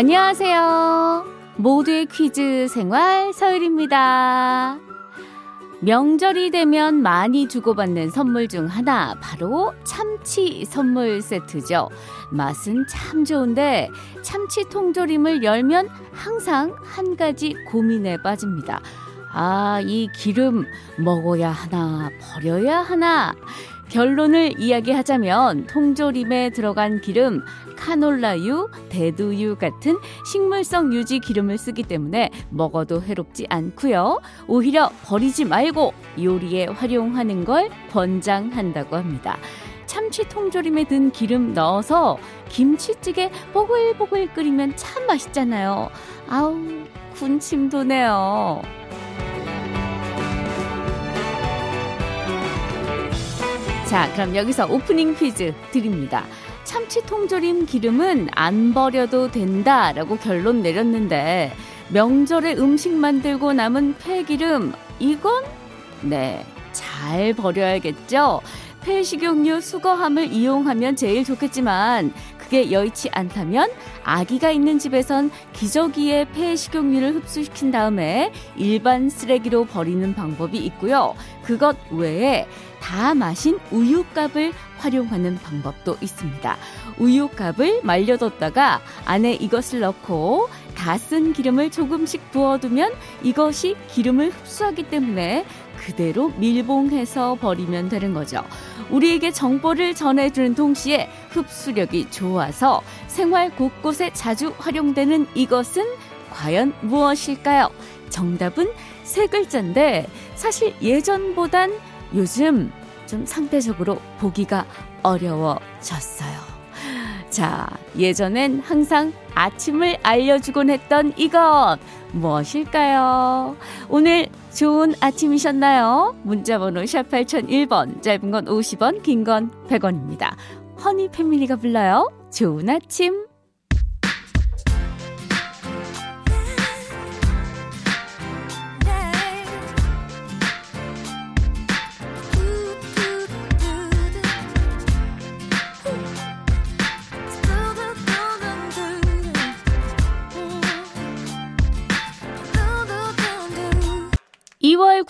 안녕하세요. 모두의 퀴즈 생활 서율입니다. 명절이 되면 많이 주고받는 선물 중 하나, 바로 참치 선물 세트죠. 맛은 참 좋은데, 참치 통조림을 열면 항상 한 가지 고민에 빠집니다. 아, 이 기름 먹어야 하나, 버려야 하나. 결론을 이야기하자면 통조림에 들어간 기름 카놀라유, 대두유 같은 식물성 유지 기름을 쓰기 때문에 먹어도 해롭지 않고요. 오히려 버리지 말고 요리에 활용하는 걸 권장한다고 합니다. 참치 통조림에 든 기름 넣어서 김치찌개 보글보글 끓이면 참 맛있잖아요. 아우, 군침 도네요. 자, 그럼 여기서 오프닝 퀴즈 드립니다. 참치 통조림 기름은 안 버려도 된다라고 결론 내렸는데 명절에 음식 만들고 남은 폐기름 이건 네, 잘 버려야겠죠. 폐식용유 수거함을 이용하면 제일 좋겠지만 그게 여의치 않다면 아기가 있는 집에선 기저귀에 폐식용유를 흡수시킨 다음에 일반 쓰레기로 버리는 방법이 있고요. 그것 외에 다 마신 우유값을 활용하는 방법도 있습니다. 우유값을 말려뒀다가 안에 이것을 넣고 다 쓴 기름을 조금씩 부어두면 이것이 기름을 흡수하기 때문에 그대로 밀봉해서 버리면 되는 거죠. 우리에게 정보를 전해주는 동시에 흡수력이 좋아서 생활 곳곳에 자주 활용되는 이것은 과연 무엇일까요? 정답은 세 글자인데 사실 예전보단 요즘 좀 상대적으로 보기가 어려워졌어요. 자, 예전엔 항상 아침을 알려주곤 했던 이것 무엇일까요? 오늘 좋은 아침이셨나요? 문자번호 샵 8001번, 짧은 건 50원, 긴 건 100원입니다. 허니 패밀리가 불러요. 좋은 아침.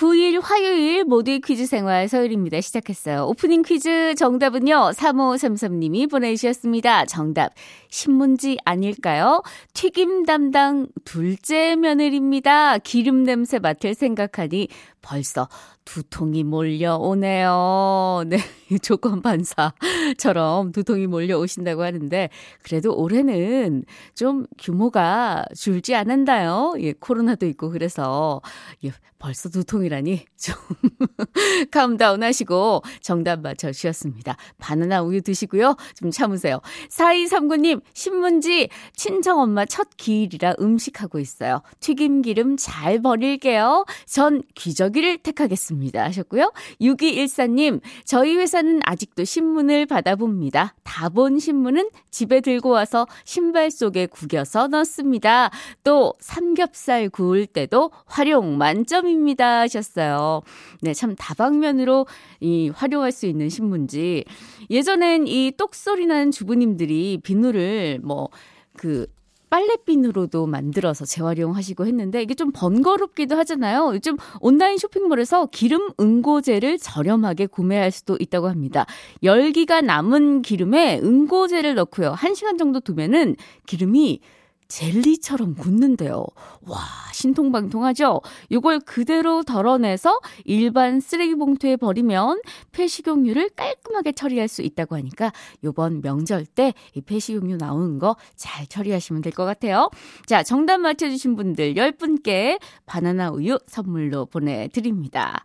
9일 화요일 모두의 퀴즈 생활 서울입니다. 시작했어요. 오프닝 퀴즈 정답은요. 3533님이 보내주셨습니다. 정답. 신문지 아닐까요? 튀김 담당 둘째 며느리입니다. 기름 냄새 맡을 생각하니 벌써 두통이 몰려오네요. 네. 조건 반사처럼 두통이 몰려오신다고 하는데, 그래도 올해는 좀 규모가 줄지 않는다요. 예, 코로나도 있고 그래서, 예, 벌써 두 통이라니 좀 calm down 하시고 정답 맞춰 주셨습니다. 바나나 우유 드시고요. 좀 참으세요. 4239님, 신문지 친정 엄마 첫 기일이라 음식하고 있어요. 튀김 기름 잘 버릴게요. 전 기저귀를 택하겠습니다. 하셨고요. 6214님, 저희 회사는 아직도 신문을 받아봅니다. 다 본 신문은 집에 들고 와서 신발 속에 구겨서 넣습니다. 또 삼겹살 구울 때도 활용 만점입니다. 하셨어요. 네, 참 다방면으로 이 활용할 수 있는 신문지. 예전엔 이 똑소리 나는 주부님들이 비누를 뭐그 빨래핀으로도 만들어서 재활용하시고 했는데 이게 좀 번거롭기도 하잖아요. 요즘 온라인 쇼핑몰에서 기름 응고제를 저렴하게 구매할 수도 있다고 합니다. 열기가 남은 기름에 응고제를 넣고요. 1시간 정도 두면은 기름이 젤리처럼 굳는데요. 와, 신통방통하죠? 이걸 그대로 덜어내서 일반 쓰레기 봉투에 버리면 폐식용유를 깔끔하게 처리할 수 있다고 하니까 요번 명절 때 이 폐식용유 나오는 거 잘 처리하시면 될 것 같아요. 자, 정답 맞춰주신 분들 10분께 바나나 우유 선물로 보내드립니다.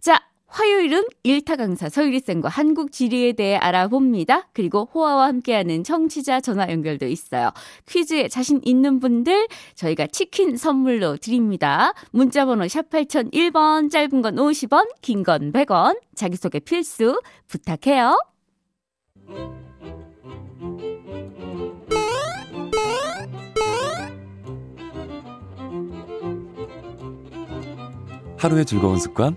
자, 화요일은 일타 강사 서유리 쌤과 한국 지리에 대해 알아봅니다. 그리고 호화와 함께하는 청취자 전화 연결도 있어요. 퀴즈에 자신 있는 분들 저희가 치킨 선물로 드립니다. 문자 번호 샵 8001번 짧은 건 50원 긴 건 100원 자기소개 필수 부탁해요. 하루의 즐거운 습관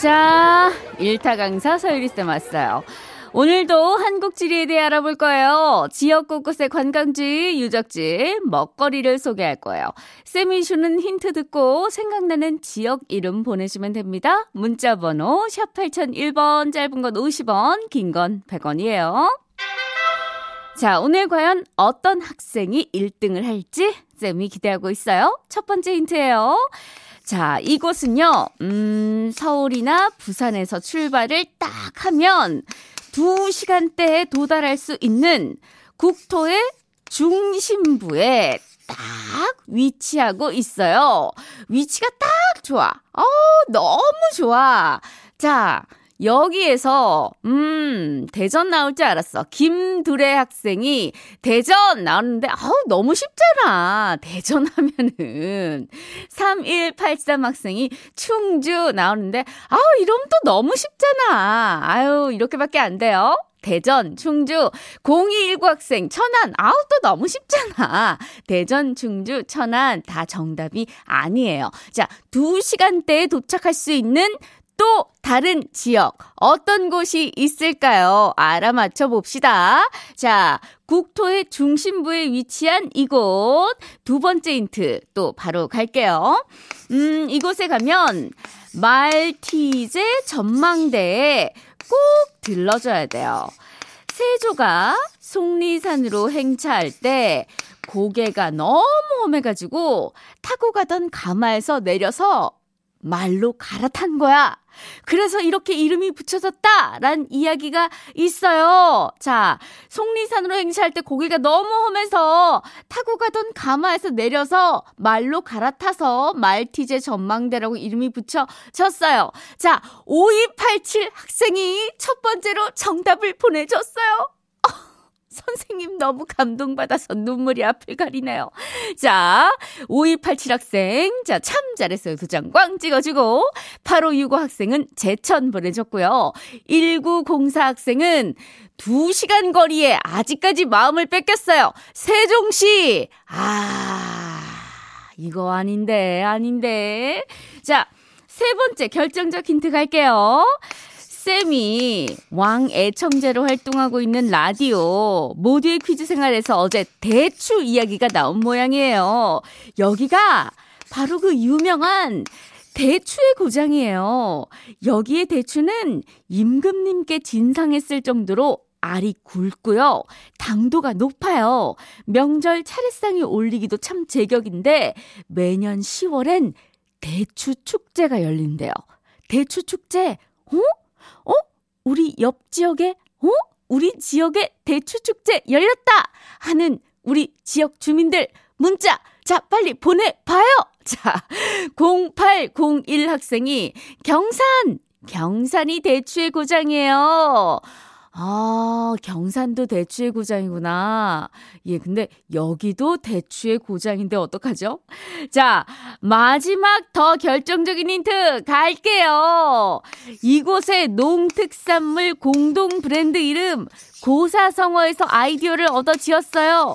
자, 일타 강사 서유리쌤 왔어요. 오늘도 한국 지리에 대해 알아볼 거예요. 지역 곳곳의 관광지, 유적지, 먹거리를 소개할 거예요. 쌤이 주는 힌트 듣고 생각나는 지역 이름 보내시면 됩니다. 문자 번호 샵 8001번, 짧은 건 50원, 긴 건 100원이에요. 자, 오늘 과연 어떤 학생이 1등을 할지 쌤이 기대하고 있어요. 첫 번째 힌트예요. 자, 이곳은요, 음, 서울이나 부산에서 출발을 딱 하면 2시간대에 도달할 수 있는 국토의 중심부에 딱 위치하고 있어요. 위치가 딱 좋아. 어, 너무 좋아. 자, 여기에서 음 대전 나올 줄 알았어. 김두래 학생이 대전 나오는데 아우 너무 쉽잖아. 대전 하면은 3183 학생이 충주 나오는데 아우 이러면 또 너무 쉽잖아. 아유 이렇게밖에 안 돼요. 대전, 충주, 0219 학생, 천안, 아우, 또 너무 쉽잖아. 대전, 충주, 천안, 다 정답이 아니에요. 자, 2시간대에 도착할 수 있는 또 다른 지역 어떤 곳이 있을까요? 알아맞혀 봅시다. 자, 국토의 중심부에 위치한 이곳 두 번째 힌트 또 바로 갈게요. 음, 이곳에 가면 말티제 전망대에 꼭 들러줘야 돼요. 세조가 속리산으로 행차할 때 고개가 너무 험해가지고 타고 가던 가마에서 내려서 말로 갈아탄 거야. 그래서 이렇게 이름이 붙여졌다라는 이야기가 있어요. 자, 속리산으로 행시할 때 고기가 너무 험해서 타고 가던 가마에서 내려서 말로 갈아타서 말티제 전망대라고 이름이 붙여졌어요. 자, 5287 학생이 첫 번째로 정답을 보내줬어요. 너무 감동받아서 눈물이 앞을 가리네요. 자, 5287 학생. 자, 참 잘했어요. 두 장 꽝 찍어주고. 8565 학생은 제천 보내줬고요. 1904 학생은 2시간 거리에 아직까지 마음을 뺏겼어요. 세종시. 아, 이거 아닌데, 아닌데. 자, 세 번째 결정적 힌트 갈게요. 쌤이 왕 애청자로 활동하고 있는 라디오 모두의 퀴즈 생활에서 어제 대추 이야기가 나온 모양이에요. 여기가 바로 그 유명한 대추의 고장이에요. 여기에 대추는 임금님께 진상했을 정도로 알이 굵고요. 당도가 높아요. 명절 차례상에 올리기도 참 제격인데 매년 10월엔 대추 축제가 열린대요. 대추 축제, 어? 어? 우리 옆 지역에, 어? 우리 지역에 대추축제 열렸다! 하는 우리 지역 주민들 문자, 자, 빨리 보내봐요! 자, 0801 학생이 경산! 경산이 대추의 고장이에요. 아, 경산도 대추의 고장이구나. 예, 근데 여기도 대추의 고장인데 어떡하죠? 자, 마지막 더 결정적인 힌트 갈게요. 이곳의 농특산물 공동 브랜드 이름 고사성어에서 아이디어를 얻어 지었어요.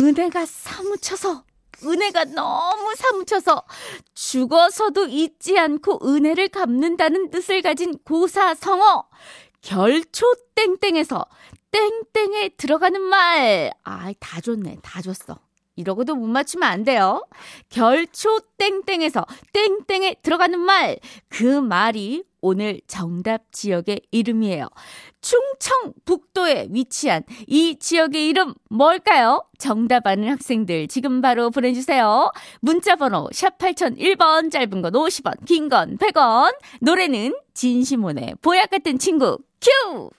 은혜가 사무쳐서 은혜가 너무 사무쳐서 죽어서도 잊지 않고 은혜를 갚는다는 뜻을 가진 고사성어. 결초 땡땡에서 땡땡에 들어가는 말. 아, 다 좋네. 다 줬어. 이러고도 못 맞추면 안 돼요. 결초 땡땡에서 땡땡에 들어가는 말. 그 말이 오늘 정답 지역의 이름이에요. 충청북도에 위치한 이 지역의 이름 뭘까요? 정답 아는 학생들 지금 바로 보내주세요. 문자번호 샵 8001번 짧은 건 50원 긴 건 100원 노래는 진시몬의 보약 같은 친구 큐!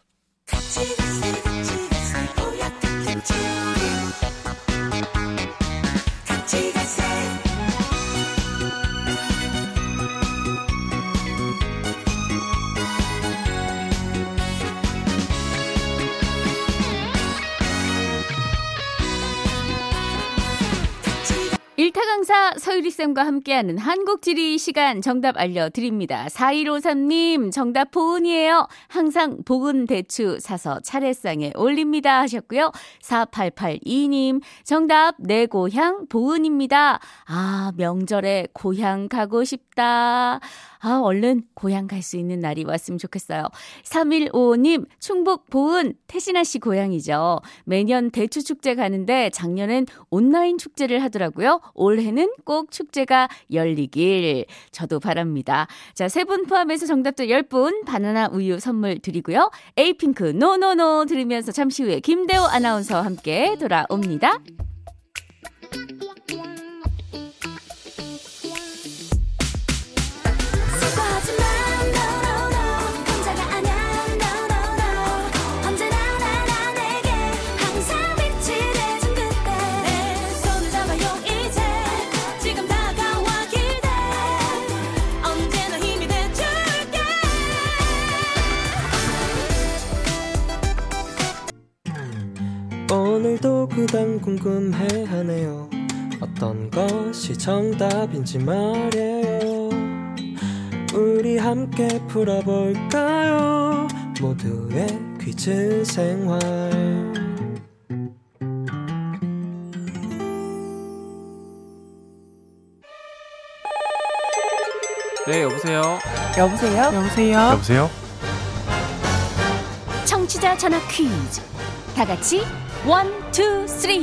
일타 강사 서유리 쌤과 함께하는 한국 지리 시간 정답 알려드립니다. 4153님 정답 보은이에요. 항상 보은 대추 사서 차례상에 올립니다 하셨고요. 4882님 정답 내 고향 보은입니다. 아 명절에 고향 가고 싶다. 아, 얼른 고향 갈 수 있는 날이 왔으면 좋겠어요. 3155님, 충북 보은 태신아 씨 고향이죠. 매년 대추 축제 가는데 작년엔 온라인 축제를 하더라고요. 올해는 꼭 축제가 열리길 저도 바랍니다. 자, 세 분 포함해서 정답자 10분 바나나 우유 선물 드리고요. 에이핑크 NoNoNo 들으면서 잠시 후에 김대호 아나운서와 함께 돌아옵니다. 궁금해하네요 어떤 것이 정답인지 말이에요 우리 함께 풀어볼까요 모두의 퀴즈 생활 네 여보세요. 여보세요? 여보세요? 여보세요. 청취자 전화 퀴즈. 다 같이 one, two, three.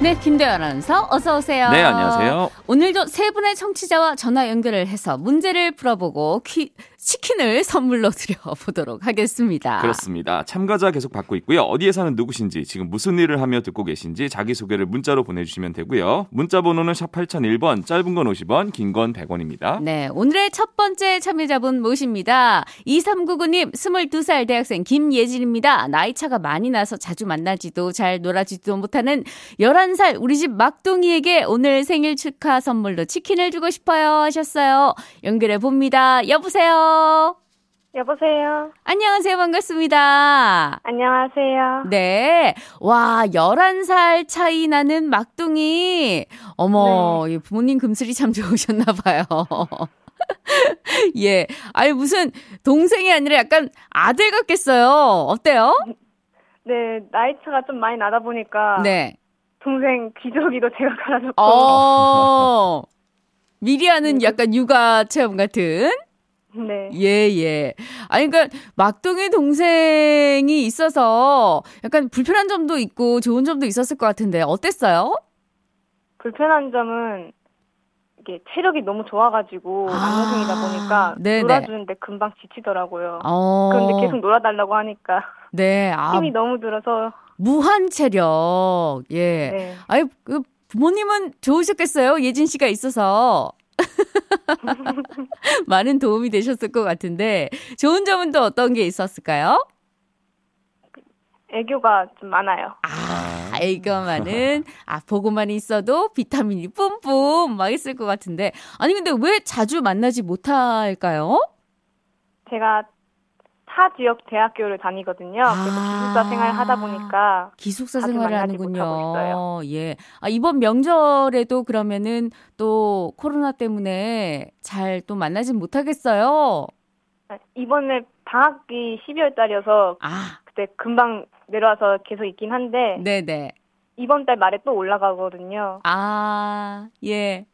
네, 김대현 아나운서 어서 오세요. 네 안녕하세요. 오늘도 세 분의 청취자와 전화 연결을 해서 문제를 풀어보고 퀴, 치킨을 선물로 드려보도록 하겠습니다. 그렇습니다. 참가자 계속 받고 있고요. 어디에 사는 누구신지, 지금 무슨 일을 하며 듣고 계신지 자기소개를 문자로 보내주시면 되고요. 문자 번호는 샵 8001번, 짧은 건 50원, 긴 건 100원입니다. 네, 오늘의 첫 번째 참여자분 모십니다. 2399님, 22살 대학생 김예진입니다. 나이차가 많이 나서 자주 만나지도 잘 놀아주지도 못하는 11살 우리 집 막둥이에게 오늘 생일 축하 선물로 치킨을 주고 싶어요 하셨어요. 연결해 봅니다. 여보세요? 여보세요. 안녕하세요. 반갑습니다. 안녕하세요. 네. 와, 11살 차이 나는 막둥이. 어머, 이 부모님 금슬이 참 좋으셨나 봐요. 예. 아니, 무슨 동생이 아니라 약간 아들 같겠어요. 어때요? 네, 나이 차가 좀 많이 나다 보니까 네. 동생 기저귀도 제가 갈아줬고 어, 미리 하는 약간 육아 체험 같은? 네. 예, 예. 아니, 그러니까, 막둥이 동생이 있어서 약간 불편한 점도 있고 좋은 점도 있었을 것 같은데, 어땠어요? 불편한 점은 이게 체력이 너무 좋아가지고 아, 남동생이다 보니까 네네. 놀아주는데 금방 지치더라고요. 어. 그런데 계속 놀아달라고 하니까 네, 아, 힘이 너무 들어서 무한 체력. 예. 네. 아유, 그 부모님은 좋으셨겠어요. 예진 씨가 있어서. 많은 도움이 되셨을 것 같은데, 좋은 점은 또 어떤 게 있었을까요? 애교가 좀 많아요. 아, 이거만은, 아, 보고만 있어도 비타민이 뿜뿜 막 있을 것 같은데. 아니, 근데 왜 자주 만나지 못할까요? 제가 타 지역 대학교를 다니거든요. 그래서 아. 기숙사 생활 하다 보니까 기숙사 생활을 하는군요. 예. 아, 이번 명절에도 그러면은 또 코로나 때문에 잘 또 만나진 못하겠어요. 이번에 방학이 12월 달이어서 아, 그때 금방 내려와서 계속 있긴 한데 네네. 이번 달 말에 또 올라가거든요. 아, 예.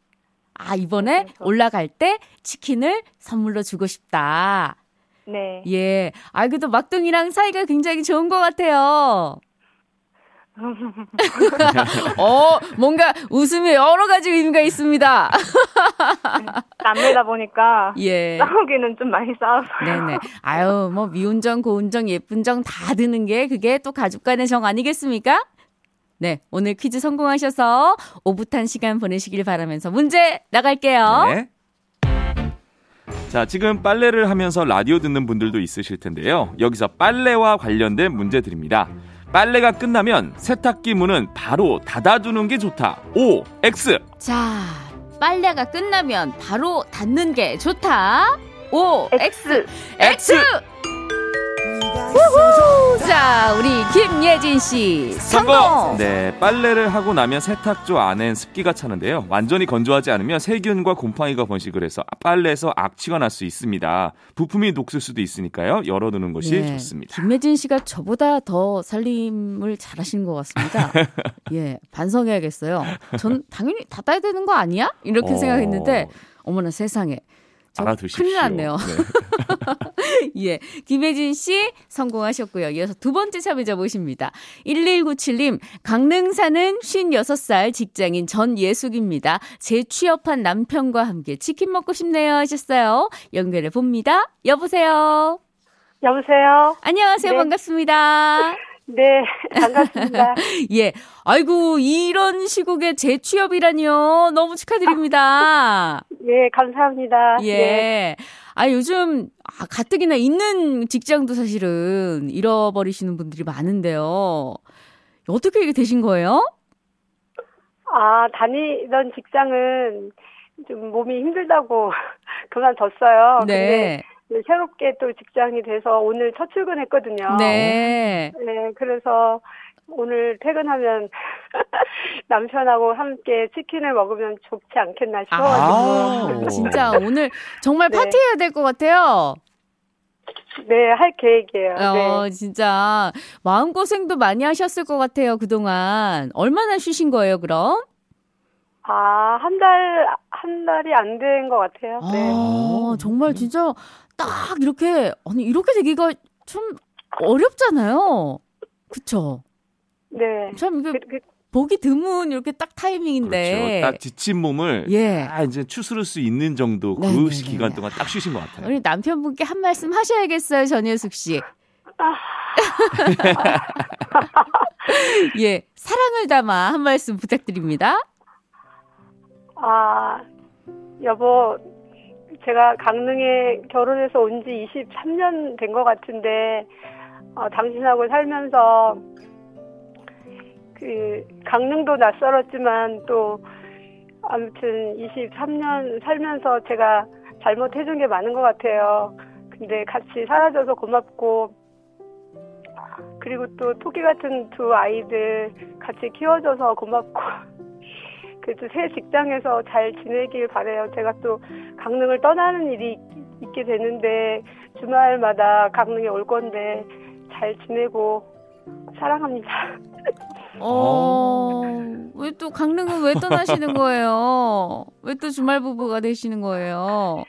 아, 이번에 그래서. 올라갈 때 치킨을 선물로 주고 싶다. 네. 예. 아, 그래도 막둥이랑 사이가 굉장히 좋은 것 같아요. 어, 뭔가 웃음에 여러 가지 의미가 있습니다. 남매다 보니까 예. 싸우기는 좀 많이 싸웠어요. 네네. 아유, 뭐, 미운 정, 고운 정, 예쁜 정 다 드는 게 그게 또 가족 간의 정 아니겠습니까? 네. 오늘 퀴즈 성공하셔서 오붓한 시간 보내시길 바라면서 문제 나갈게요. 네. 자, 지금 빨래를 하면서 라디오 듣는 분들도 있으실 텐데요. 여기서 빨래와 관련된 문제 드립니다. 빨래가 끝나면 세탁기 문은 바로 닫아두는 게 좋다. O, X. 자, 빨래가 끝나면 바로 닫는 게 좋다. O, X, X! 우후! 자, 우리 김예진 씨 성공. 네, 빨래를 하고 나면 세탁조 안엔 습기가 차는데요. 완전히 건조하지 않으면 세균과 곰팡이가 번식을 해서 빨래에서 악취가 날 수 있습니다. 부품이 녹슬 수도 있으니까요. 열어두는 것이 예, 좋습니다. 김예진 씨가 저보다 더 살림을 잘하시는 것 같습니다. 예, 반성해야겠어요. 전 당연히 닫아야 되는 거 아니야? 이렇게 어, 생각했는데 어머나 세상에. 저 알아두십시오. 큰일 났네요. 네. 예. 김혜진 씨 성공하셨고요. 이어서 두 번째 참여자 모십니다. 1197님, 강릉 사는 56살 직장인 전예숙입니다. 재취업한 남편과 함께 치킨 먹고 싶네요 하셨어요. 연결해 봅니다. 여보세요. 여보세요? 안녕하세요. 네. 반갑습니다. 네, 반갑습니다. 예. 아이고, 이런 시국에 재취업이라니요. 너무 축하드립니다. 예, 감사합니다. 예. 네. 아, 요즘, 아, 가뜩이나 있는 직장도 사실은 잃어버리시는 분들이 많은데요. 어떻게 이게 되신 거예요? 아, 다니던 직장은 좀 몸이 힘들다고 그만뒀어요. 네. 근데 새롭게 또 직장이 돼서 오늘 첫 출근했거든요. 네. 네, 그래서 오늘 퇴근하면 남편하고 함께 치킨을 먹으면 좋지 않겠나 싶어가지고. 아, 진짜 오늘 정말 네. 파티해야 될 것 같아요. 네, 할 계획이에요. 어, 네. 진짜 마음고생도 많이 하셨을 것 같아요, 그동안. 얼마나 쉬신 거예요, 그럼? 아, 한 달, 한 달이 안 된 것 같아요. 네. 아, 정말 진짜 딱 이렇게, 아니, 이렇게 되기가 좀 어렵잖아요. 그쵸? 네. 참, 이게 그, 그, 보기 드문 이렇게 딱 타이밍인데. 그렇죠. 딱 지친 몸을 예. 다 이제 추스를 수 있는 정도 그 네, 네, 기간 네. 동안 딱 쉬신 것 같아요. 우리 남편분께 한 말씀 하셔야겠어요, 전효숙 씨. 예, 사랑을 담아 한 말씀 부탁드립니다. 아, 여보, 제가 강릉에 결혼해서 온 지 23년 된 것 같은데, 어, 당신하고 살면서, 그, 강릉도 낯설었지만 또, 아무튼 23년 살면서 제가 잘못해준 게 많은 것 같아요. 근데 같이 살아줘서 고맙고, 그리고 또 토끼 같은 두 아이들 같이 키워줘서 고맙고, 그래도 새 직장에서 잘 지내길 바래요. 제가 또 강릉을 떠나는 일이 있- 있게 되는데 주말마다 강릉에 올 건데 잘 지내고 사랑합니다. 어, 왜 또 강릉은 왜 떠나시는 거예요? 왜 또 주말 부부가 되시는 거예요?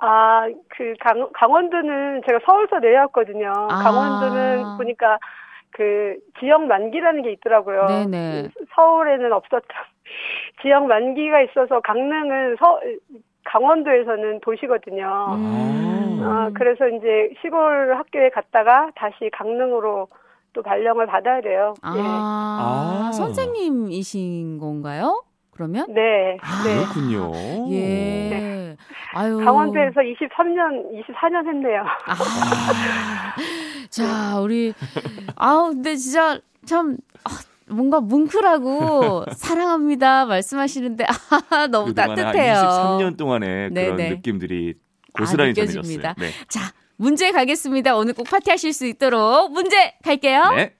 아, 그 강, 강원도는 제가 서울서 내려왔거든요. 아. 강원도는 보니까 그 지역 만기라는 게 있더라고요. 네네. 서울에는 없었던 지역 만기가 있어서 강릉은 서 강원도에서는 도시거든요. 음. 아, 그래서 이제 시골 학교에 갔다가 다시 강릉으로 또 발령을 받아야 돼요. 아, 아. 선생님이신 건가요? 그러면? 예. 네. 아. 네. 그렇군요. 예. 아유. 강원도에서 23년, 24년 했네요. 아, 자, 우리, 아우, 근데 진짜 참, 아, 뭔가 뭉클하고 사랑합니다 말씀하시는데, 아, 너무 따뜻해요. 한 23년 동안의 그런 네네. 느낌들이 아, 고스란히 느껴집니다. 전해졌어요. 네. 자, 문제 가겠습니다. 오늘 꼭 파티하실 수 있도록 문제 갈게요. 네.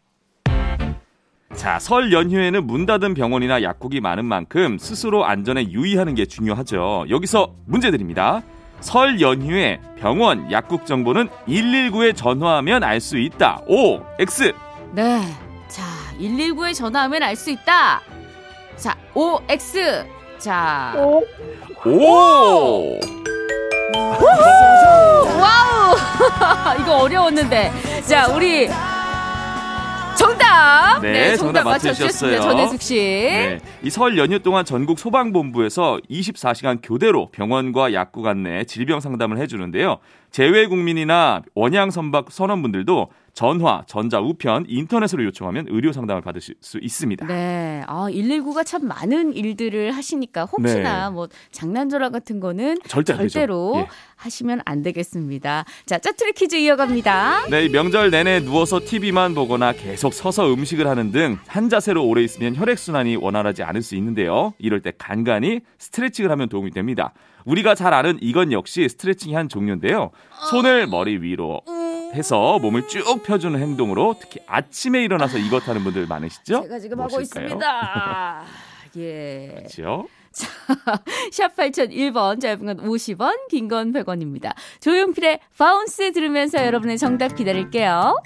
자, 설 연휴에는 문 닫은 병원이나 약국이 많은 만큼 스스로 안전에 유의하는 게 중요하죠. 여기서 문제 드립니다. 설 연휴에 병원, 약국 정보는 119에 전화하면 알 수 있다. O, X. 네. 자, 119에 전화하면 알 수 있다. 자, OX. 자, 오, 오! Wow! 이거 어려웠는데. 자, 우리 정답! 네, 정답 맞춰주셨습니다. 맞춰주셨어요. 전혜숙 씨. 네. 이설 연휴 동안 전국 소방본부에서 24시간 교대로 병원과 약국 안내 질병 상담을 해주는데요. 재외 국민이나 원양 선박 선원분들도 전화, 전자 우편, 인터넷으로 요청하면 의료 상담을 받으실 수 있습니다. 네. 아, 119가 참 많은 일들을 하시니까 혹시나 네. 뭐 장난 전화 같은 거는 절대. 절대로 예. 하시면 안 되겠습니다. 자, 짜투리 퀴즈 이어갑니다. 네, 이 명절 내내 누워서 TV만 보거나 계속 서서 음식을 하는 등 한 자세로 오래 있으면 혈액 순환이 원활하지 않을 수 있는데요. 이럴 때 간간히 스트레칭을 하면 도움이 됩니다. 우리가 잘 아는 이건 역시 스트레칭의 한 종류인데요. 손을 머리 위로, 해서 몸을 쭉 펴주는 행동으로 특히 아침에 일어나서 이것 하는 분들 많으시죠? 제가 지금 하고 무엇일까요? 있습니다. 예. 그렇죠. 샵 8001번, 짧은 건 50원, 긴 건 100원입니다. 조용필의 Bounce 들으면서 여러분의 정답 기다릴게요.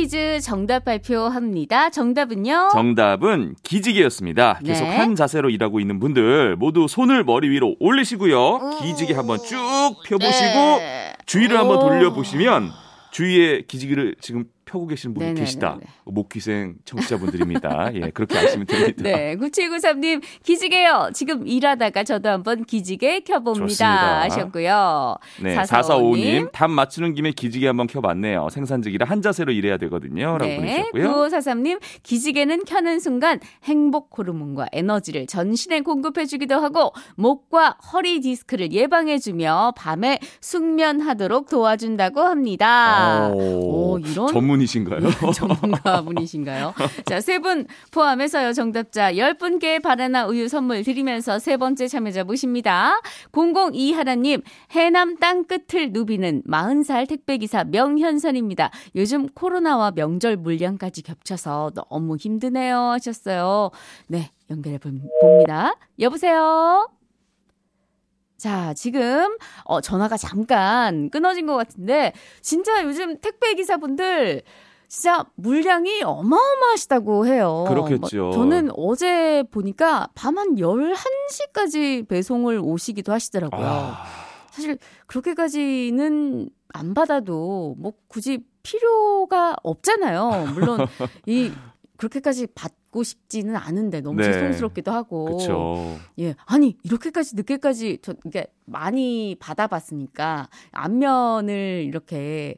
퀴즈 정답 발표합니다. 정답은요? 정답은 기지개였습니다. 계속 네. 한 자세로 일하고 있는 분들 모두 손을 머리 위로 올리시고요. 기지개 한번 쭉 펴보시고 네. 주위를 한번 오. 돌려보시면 주위에 기지개를 지금 펴고 계시는 분이 네네네네. 계시다. 목귀생 청취자분들입니다. 예, 그렇게 아시면 됩니다. 네, 9793님, 기지개요. 지금 일하다가 저도 한번 기지개 켜봅니다. 좋습니다. 하셨고요. 네, 4455 님. 4455님, 답 맞추는 김에 기지개 한번 켜봤네요. 생산직이라 한 자세로 일해야 되거든요. 라고 네, 보내주셨고요. 9543님, 기지개는 켜는 순간 행복 호르몬과 에너지를 전신에 공급해주기도 하고, 목과 허리 디스크를 예방해주며 밤에 숙면하도록 도와준다고 합니다. 오, 오, 이런 전문 이신가요? 전문가 분이신가요? 자, 세 분 포함해서요, 정답자 10분께 바나나 우유 선물 드리면서 세 번째 참여자 모십니다. 002 하나님, 해남 땅 끝을 누비는 40살 택배기사 명현선입니다. 요즘 코로나와 명절 물량까지 겹쳐서 너무 힘드네요. 하셨어요. 네, 연결해 봄- 봅니다. 여보세요? 자, 지금 어, 전화가 잠깐 끊어진 것 같은데 진짜 요즘 택배 기사분들 진짜 물량이 어마어마하시다고 해요. 그렇겠죠. 뭐, 저는 어제 보니까 밤 한 11시까지 배송을 오시기도 하시더라고요. 아, 사실 그렇게까지는 안 받아도 뭐 굳이 필요가 없잖아요. 물론 이 그렇게까지 받 고 싶지는 않은데 너무 네. 죄송스럽기도 하고. 그렇죠. 예. 아니, 이렇게까지 늦게까지 저 이게 많이 받아봤으니까 안면을 이렇게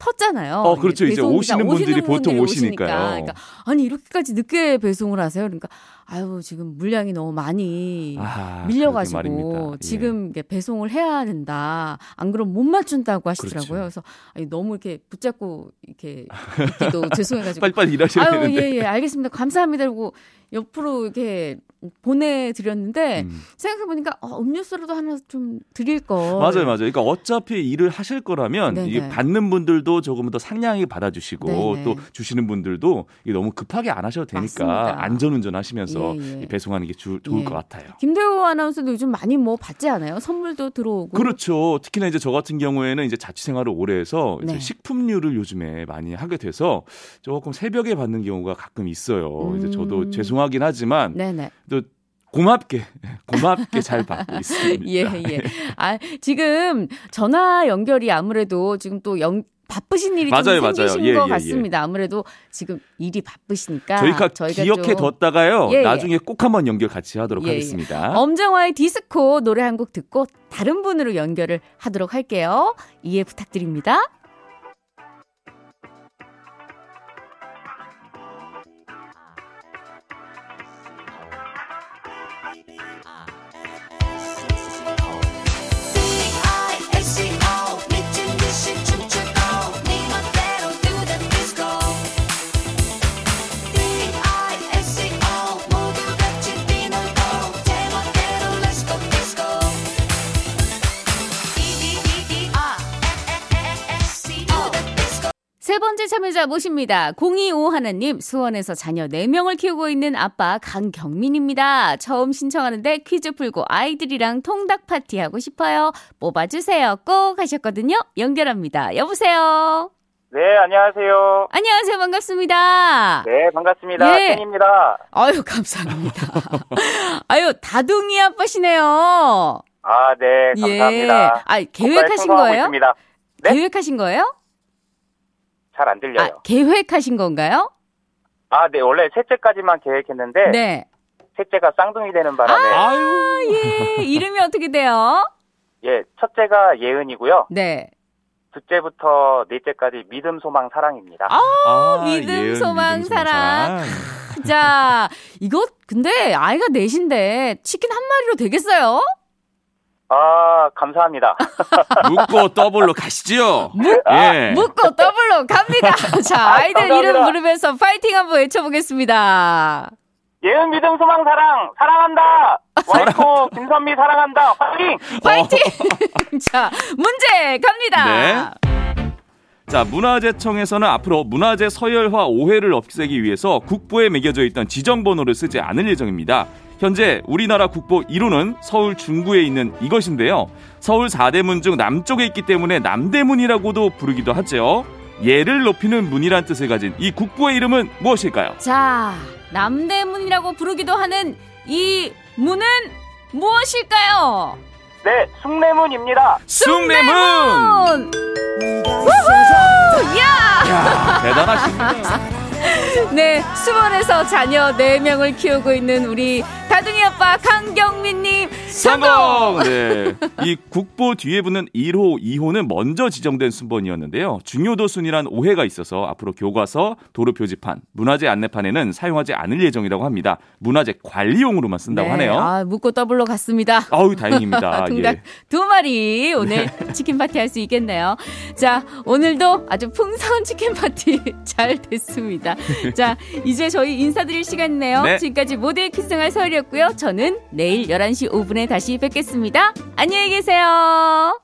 텄잖아요. 어, 그렇죠. 이제 오시는 분들이 보통 분들이 오시니까요. 그러니까 아니, 이렇게까지 늦게 배송을 하세요. 그러니까 아유, 지금 물량이 너무 많이 아, 밀려가지고. 예. 지금 이게 배송을 해야 된다. 안 그러면 못 맞춘다고 하시더라고요. 그렇죠. 그래서 아니, 너무 이렇게 붙잡고 이렇게 있기도 죄송해가지고 빨리빨리 일하셔야 아유 되는데. 예예 알겠습니다 감사합니다 그러고 옆으로 이렇게 보내드렸는데 음. 생각해 보니까 어, 음료수라도 하나 좀 드릴 거 맞아요, 맞아요. 그러니까 어차피 일을 하실 거라면 네네. 이게 받는 분들도 조금 더 상냥하게 받아주시고 네네. 또 주시는 분들도 너무 급하게 안 하셔도 되니까 맞습니다. 안전운전 하시면서 예, 예. 이 배송하는 게 주- 좋을 예. 것 같아요. 김대호 아나운서도 요즘 많이 뭐 받지 않아요? 선물도 들어오고 그렇죠. 특히나 이제 저 같은 경우에는 이제 자취 생활을 오래 해서 네. 식품류를 요즘에 많이 하게 돼서 조금 새벽에 받는 경우가 가끔 있어요. 이제 저도 음. 죄송하긴 하지만 네네 또 고맙게 고맙게 잘 받고 있습니다. 예 예. 아 지금 전화 연결이 아무래도 지금 또 영, 바쁘신 일이 맞아요, 좀 맞아요. 생기신 예, 것 예, 예. 같습니다. 아무래도 지금 일이 바쁘시니까 저희가, 기억해 좀 뒀다가요. 예, 예. 나중에 꼭 한번 연결 같이 하도록 예, 예. 하겠습니다. 엄정화의 디스코 노래 한 곡 듣고 다른 분으로 연결을 하도록 할게요. 이해 부탁드립니다. 번째 참여자 모십니다. 025 하나님, 수원에서 자녀 4명을 키우고 있는 아빠 강경민입니다. 처음 신청하는데 퀴즈 풀고 아이들이랑 통닭 파티 하고 싶어요. 뽑아주세요. 꼭 하셨거든요. 연결합니다. 여보세요. 네, 안녕하세요. 안녕하세요. 반갑습니다. 네, 반갑습니다. 예. ken입니다. 아유, 감사합니다. 아유, 다둥이 아빠시네요. 아, 네, 감사합니다. 예. 아, 계획하신 거예요? 있습니다. 네? 계획하신 거예요? 잘 안 들려요. 아, 계획하신 건가요? 아, 네, 원래 셋째까지만 계획했는데 네. 셋째가 쌍둥이 되는 바람에 아, 예. 이름이 어떻게 돼요? 예, 첫째가 예은이고요. 네. 둘째부터 넷째까지 믿음, 소망, 사랑입니다. 아, 아, 믿음, 예은, 소망, 믿음, 사랑. 사랑. 자, 이거 근데 아이가 넷인데 치킨 한 마리로 되겠어요? 아, 감사합니다. 묻고 더블로 가시죠. 묻- 예. 묻고 더블로 갑니다. 자, 아이들. 이름 부르면서 파이팅 한번 외쳐보겠습니다. 예은 믿음 소망 사랑 사랑한다. 와이프 김선미 사랑한다. 화이팅! 파이팅! 자, 문제 갑니다. 네. 자, 문화재청에서는 앞으로 문화재 서열화 오해를 없애기 위해서 국보에 매겨져 있던 지정번호를 쓰지 않을 예정입니다. 현재 우리나라 국보 1호는 서울 중구에 있는 이것인데요. 서울 4대문 중 남쪽에 있기 때문에 남대문이라고도 부르기도 하죠. 예를 높이는 문이란 뜻을 가진 이 국보의 이름은 무엇일까요? 자, 남대문이라고 부르기도 하는 이 문은 무엇일까요? 네, 숭례문입니다. 숭례문! 문! 우후! 야! 야, 대단하십니다. 네, 수원에서 자녀 4명을 키우고 있는 우리 다둥이 아빠 강경민님 성공! 네. 이 국보 뒤에 붙는 1호, 2호는 먼저 지정된 순번이었는데요. 중요도 순이란 오해가 있어서 앞으로 교과서, 도로 표지판, 문화재 안내판에는 사용하지 않을 예정이라고 합니다. 문화재 관리용으로만 쓴다고 네, 하네요. 아, 묻고 더블로 갔습니다. 아우 다행입니다. 통닭 예. 두 마리 오늘 치킨 파티 할 수 있겠네요. 자, 오늘도 아주 풍성한 치킨 파티 잘 됐습니다. 자, 이제 저희 인사드릴 시간이네요. 네. 지금까지 모두의 퀴즈생활 서울이었고요. 저는 내일 11시 5분에 다시 뵙겠습니다. 안녕히 계세요.